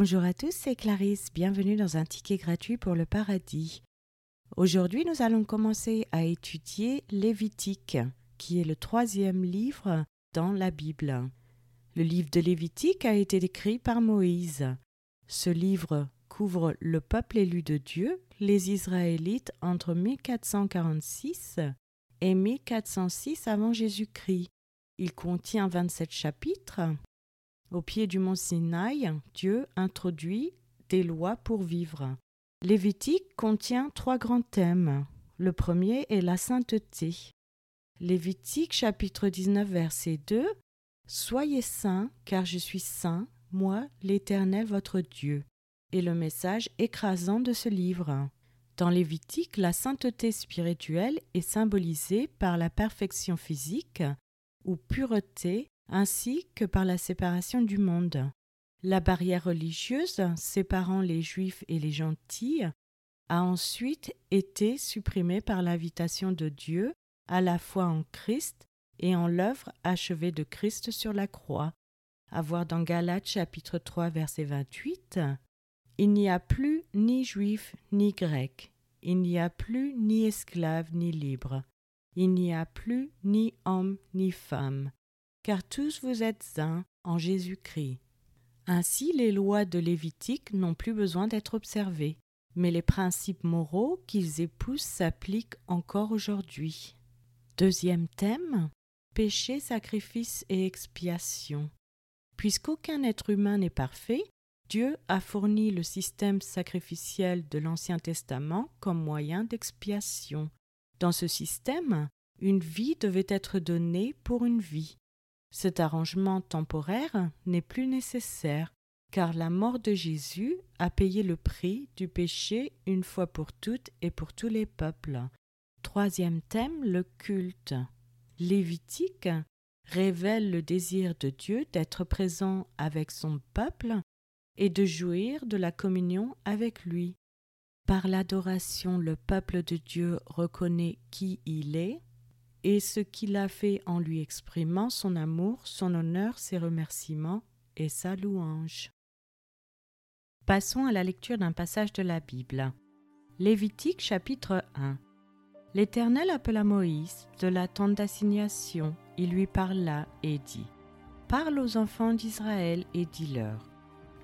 Bonjour à tous, c'est Clarisse, bienvenue dans un ticket gratuit pour le paradis. Aujourd'hui nous allons commencer à étudier Lévitique, qui est le troisième livre dans la Bible. Le livre de Lévitique a été écrit par Moïse. Ce livre couvre le peuple élu de Dieu, les Israélites, entre 1446 et 1406 avant Jésus-Christ. Il contient 27 chapitres au pied du mont Sinaï, Dieu introduit des lois pour vivre. Lévitique contient trois grands thèmes. Le premier est la sainteté. Lévitique chapitre 19 verset 2 Soyez saints, car je suis saint, moi, l'Éternel votre Dieu. Et le message écrasant de ce livre. Dans Lévitique, la sainteté spirituelle est symbolisée par la perfection physique ou pureté ainsi que par la séparation du monde. La barrière religieuse séparant les juifs et les gentils a ensuite été supprimée par l'invitation de Dieu à la foi en Christ et en l'œuvre achevée de Christ sur la croix. À voir dans Galates chapitre 3 verset 28 Il n'y a plus ni juif ni grec, il n'y a plus ni esclave ni libre, il n'y a plus ni homme ni femme, car tous vous êtes un en Jésus-Christ. Ainsi les lois de Lévitique n'ont plus besoin d'être observées, mais les principes moraux qu'ils épousent s'appliquent encore aujourd'hui. Deuxième thème péché, sacrifice et expiation. Puisqu'aucun être humain n'est parfait, Dieu a fourni le système sacrificiel de l'Ancien Testament comme moyen d'expiation. Dans ce système, une vie devait être donnée pour une vie, cet arrangement temporaire n'est plus nécessaire, car la mort de Jésus a payé le prix du péché une fois pour toutes et pour tous les peuples. Troisième thème, le culte. Lévitique révèle le désir de Dieu d'être présent avec son peuple et de jouir de la communion avec lui. Par l'adoration, le peuple de Dieu reconnaît qui il est et ce qu'il a fait en lui exprimant son amour, son honneur, ses remerciements et sa louange. Passons à la lecture d'un passage de la Bible. Lévitique chapitre 1 L'Éternel appela Moïse de la tente d'assignation, il lui parla et dit Parle aux enfants d'Israël et dis-leur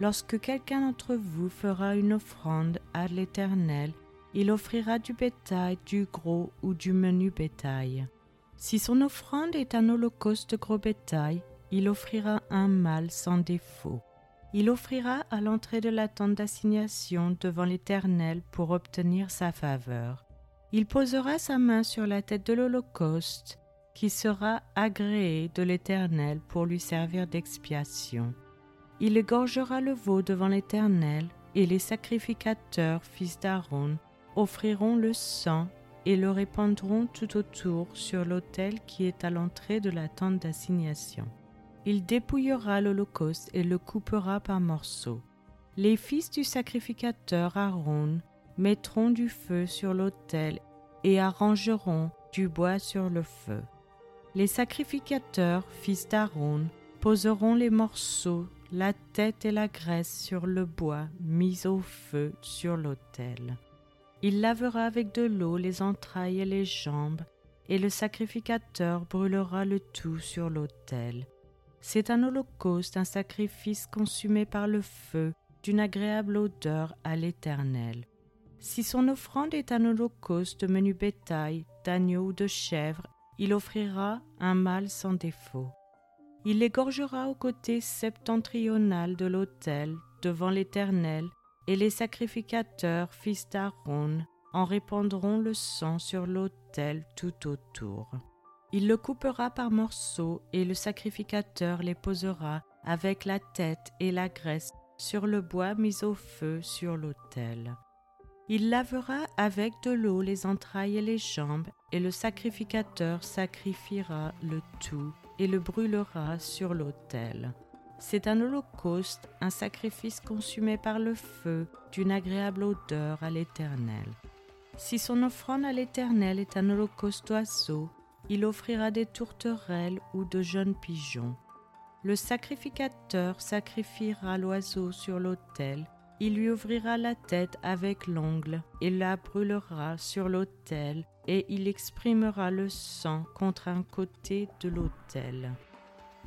Lorsque quelqu'un d'entre vous fera une offrande à l'Éternel, il offrira du bétail, du gros ou du menu bétail. Si son offrande est un holocauste de gros bétail, il offrira un mâle sans défaut. Il offrira à l'entrée de la tente d'assignation devant l'Éternel pour obtenir sa faveur. Il posera sa main sur la tête de l'holocauste, qui sera agréé de l'Éternel pour lui servir d'expiation. Il égorgera le veau devant l'Éternel, et les sacrificateurs, fils d'Aaron, offriront le sang et le répandront tout autour sur l'autel qui est à l'entrée de la tente d'assignation. Il dépouillera l'holocauste et le coupera par morceaux. Les fils du sacrificateur Aaron mettront du feu sur l'autel et arrangeront du bois sur le feu. Les sacrificateurs, fils d'Aaron, poseront les morceaux, la tête et la graisse sur le bois mis au feu sur l'autel. Il lavera avec de l'eau les entrailles et les jambes, et le sacrificateur brûlera le tout sur l'autel. C'est un holocauste, un sacrifice consumé par le feu, d'une agréable odeur à l'Éternel. Si son offrande est un holocauste de menu bétail, d'agneau ou de chèvre, il offrira un mâle sans défaut. Il l'égorgera au côté septentrional de l'autel, devant l'Éternel, et les sacrificateurs, fils d'Aaron, en répandront le sang sur l'autel tout autour. Il le coupera par morceaux, et le sacrificateur les posera avec la tête et la graisse sur le bois mis au feu sur l'autel. Il lavera avec de l'eau les entrailles et les jambes, et le sacrificateur sacrifiera le tout et le brûlera sur l'autel. C'est un holocauste, un sacrifice consumé par le feu, d'une agréable odeur à l'Éternel. Si son offrande à l'Éternel est un holocauste d'oiseaux, il offrira des tourterelles ou de jeunes pigeons. Le sacrificateur sacrifiera l'oiseau sur l'autel. Il lui ouvrira la tête avec l'ongle et la brûlera sur l'autel, et il exprimera le sang contre un côté de l'autel.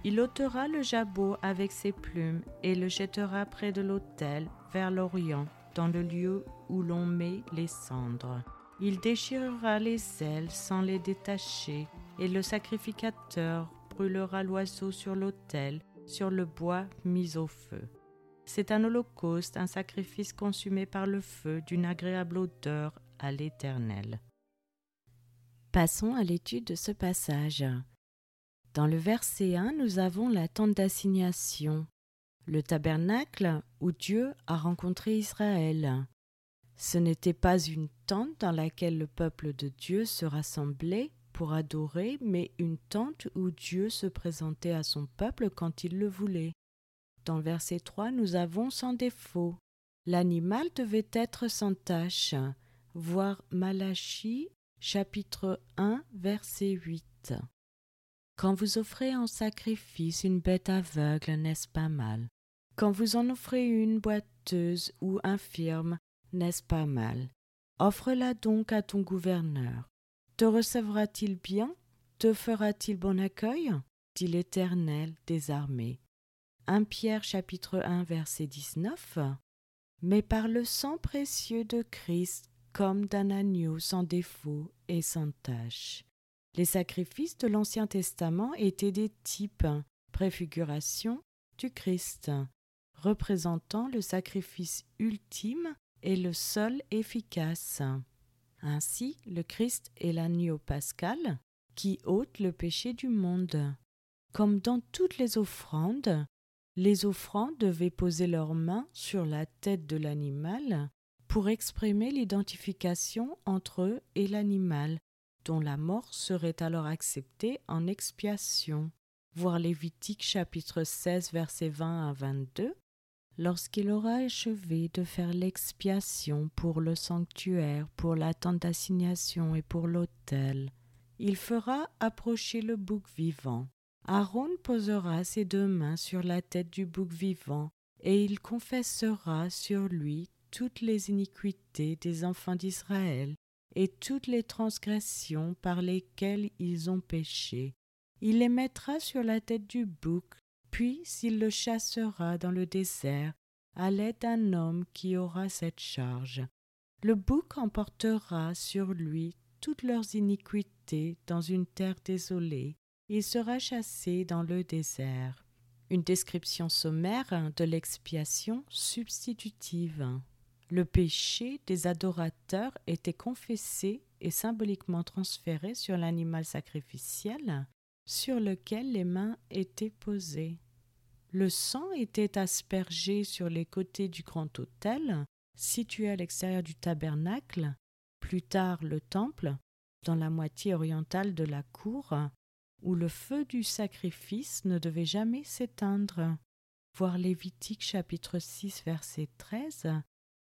Il ôtera le jabot avec ses plumes et le jettera près de l'autel, vers l'Orient, dans le lieu où l'on met les cendres. Il déchirera les ailes sans les détacher, et le sacrificateur brûlera l'oiseau sur l'autel, sur le bois mis au feu. C'est un holocauste, un sacrifice consumé par le feu d'une agréable odeur à l'Éternel. Passons à l'étude de ce passage. Dans le verset 1, nous avons la tente d'assignation, le tabernacle où Dieu a rencontré Israël. Ce n'était pas une tente dans laquelle le peuple de Dieu se rassemblait, pour adorer, mais une tente où Dieu se présentait à son peuple quand il le voulait. Dans le verset 3, nous avons sans défaut. L'animal devait être sans tache. Voir Malachie, chapitre 1, verset 8. Quand vous offrez en sacrifice une bête aveugle, n'est-ce pas mal? Quand vous en offrez une boiteuse ou infirme, n'est-ce pas mal? Offre-la donc à ton gouverneur. Te recevra-t-il bien? Te fera-t-il bon accueil? Dit l'Éternel des armées. 1 Pierre chapitre 1 verset 19 Mais par le sang précieux de Christ comme d'un agneau sans défaut et sans tache. Les sacrifices de l'Ancien Testament étaient des types, préfiguration du Christ, représentant le sacrifice ultime et le seul efficace. Ainsi, le Christ est l'agneau pascal qui ôte le péché du monde. Comme dans toutes les offrandes, les offrandes devaient poser leurs mains sur la tête de l'animal pour exprimer l'identification entre eux et l'animal, dont la mort serait alors acceptée en expiation. Voir Lévitique chapitre 16 versets 20 à 22 lorsqu'il aura achevé de faire l'expiation pour le sanctuaire, pour la tente d'assignation et pour l'autel, il fera approcher le bouc vivant. Aaron posera ses deux mains sur la tête du bouc vivant, et il confessera sur lui toutes les iniquités des enfants d'Israël et toutes les transgressions par lesquelles ils ont péché. Il les mettra sur la tête du bouc puis s'il le chassera dans le désert à l'aide d'un homme qui aura cette charge. Le bouc emportera sur lui toutes leurs iniquités dans une terre désolée. Il sera chassé dans le désert. Une description sommaire de l'expiation substitutive. Le péché des adorateurs était confessé et symboliquement transféré sur l'animal sacrificiel sur lequel les mains étaient posées. Le sang était aspergé sur les côtés du grand autel, situé à l'extérieur du tabernacle, plus tard le temple, dans la moitié orientale de la cour, où le feu du sacrifice ne devait jamais s'éteindre. Voir Lévitique chapitre 6 verset 13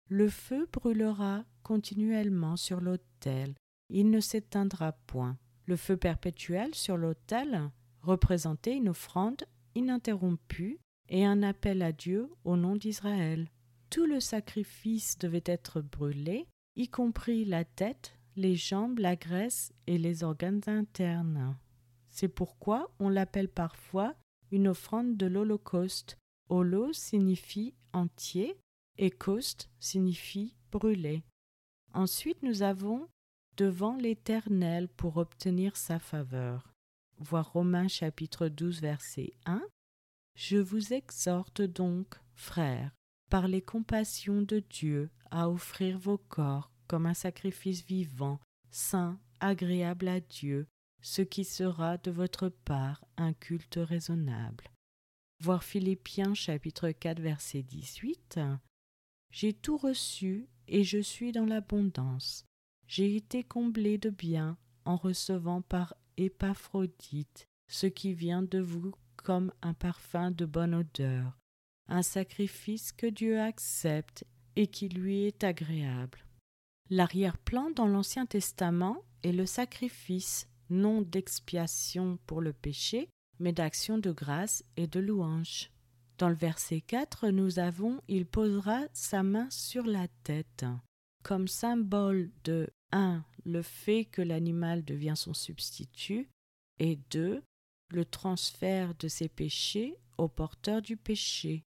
Le feu brûlera continuellement sur l'autel, il ne s'éteindra point. Le feu perpétuel sur l'autel représentait une offrande ininterrompue et un appel à Dieu au nom d'Israël. Tout le sacrifice devait être brûlé, y compris la tête, les jambes, la graisse et les organes internes. C'est pourquoi on l'appelle parfois une offrande de l'Holocauste. Holo signifie entier et coste signifie brûlé. Ensuite, nous avons devant l'Éternel pour obtenir sa faveur. Voir Romains chapitre 12 verset 1. Je vous exhorte donc, frères, par les compassions de Dieu, à offrir vos corps comme un sacrifice vivant, saint, agréable à Dieu, ce qui sera de votre part un culte raisonnable. Voir Philippiens chapitre 4 verset 18. J'ai tout reçu et je suis dans l'abondance j'ai été comblé de bien en recevant par Épaphrodite ce qui vient de vous comme un parfum de bonne odeur, un sacrifice que Dieu accepte et qui lui est agréable. L'arrière-plan dans l'Ancien Testament est le sacrifice, non d'expiation pour le péché, mais d'action de grâce et de louange. Dans le verset 4, nous avons Il posera sa main sur la tête, comme symbole de 1. Le fait que l'animal devient son substitut, et 2. Le transfert de ses péchés au porteur du péché.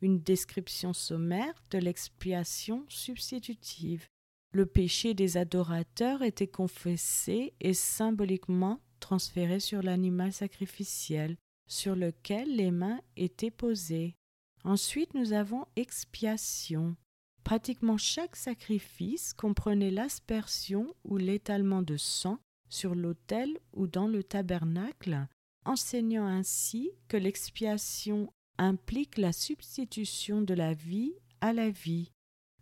Une description sommaire de l'expiation substitutive. Le péché des adorateurs était confessé et symboliquement transféré sur l'animal sacrificiel, sur lequel les mains étaient posées. Ensuite, nous avons expiation. Pratiquement chaque sacrifice comprenait l'aspersion ou l'étalement de sang sur l'autel ou dans le tabernacle, enseignant ainsi que l'expiation implique la substitution de la vie à la vie.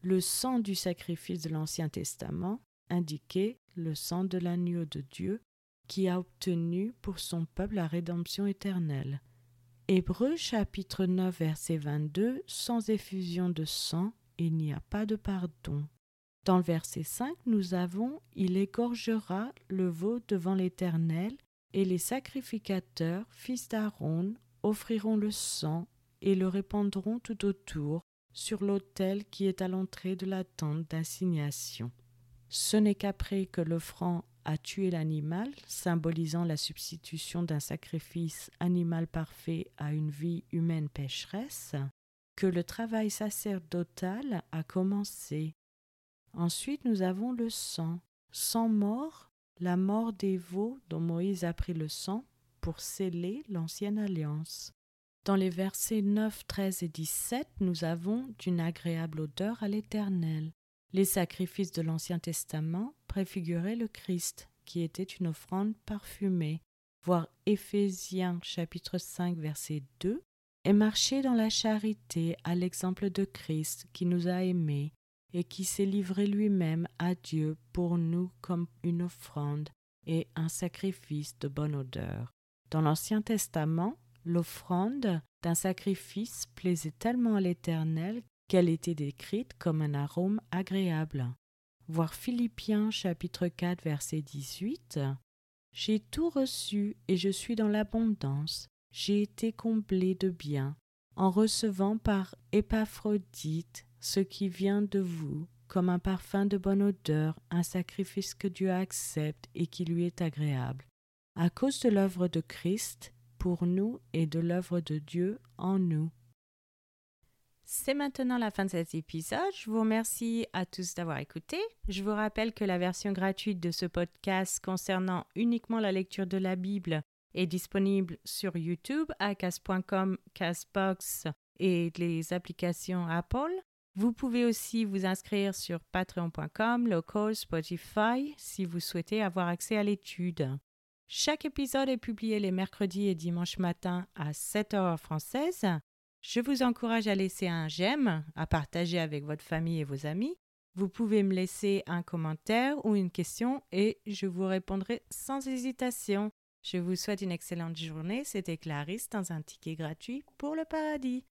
Le sang du sacrifice de l'Ancien Testament indiquait le sang de l'agneau de Dieu qui a obtenu pour son peuple la rédemption éternelle. Hébreu chapitre 9 verset 22 Sans effusion de sang, il n'y a pas de pardon. Dans le verset 5, nous avons Il égorgera le veau devant l'Éternel, et les sacrificateurs, fils d'Aaron, offriront le sang et le répandront tout autour sur l'autel qui est à l'entrée de la tente d'assignation. Ce n'est qu'après que l'offrant a tué l'animal, symbolisant la substitution d'un sacrifice animal parfait à une vie humaine pécheresse, que le travail sacerdotal a commencé. Ensuite, nous avons le sang. Sang mort, la mort des veaux dont Moïse a pris le sang pour sceller l'ancienne alliance. Dans les versets 9, 13 et 17, nous avons d'une agréable odeur à l'Éternel. Les sacrifices de l'Ancien Testament préfiguraient le Christ, qui était une offrande parfumée. Voir Éphésiens chapitre 5 verset 2 et marcher dans la charité à l'exemple de Christ qui nous a aimés et qui s'est livré lui-même à Dieu pour nous comme une offrande et un sacrifice de bonne odeur. Dans l'Ancien Testament, l'offrande d'un sacrifice plaisait tellement à l'Éternel qu'elle était décrite comme un arôme agréable. Voir Philippiens chapitre 4 verset 18 J'ai tout reçu et je suis dans l'abondance. J'ai été comblé de bien en recevant par Épaphrodite ce qui vient de vous comme un parfum de bonne odeur, un sacrifice que Dieu accepte et qui lui est agréable. À cause de l'œuvre de Christ pour nous et de l'œuvre de Dieu en nous. C'est maintenant la fin de cet épisode. Je vous remercie à tous d'avoir écouté. Je vous rappelle que la version gratuite de ce podcast concernant uniquement la lecture de la Bible est disponible sur YouTube à cas.com, Casbox et les applications Apple. Vous pouvez aussi vous inscrire sur patreon.com, local, Spotify si vous souhaitez avoir accès à l'étude. Chaque épisode est publié les mercredis et dimanches matin à 7 heures française. Je vous encourage à laisser un j'aime, à partager avec votre famille et vos amis. Vous pouvez me laisser un commentaire ou une question et je vous répondrai sans hésitation. Je vous souhaite une excellente journée. C'était Clarisse dans un ticket gratuit pour le paradis.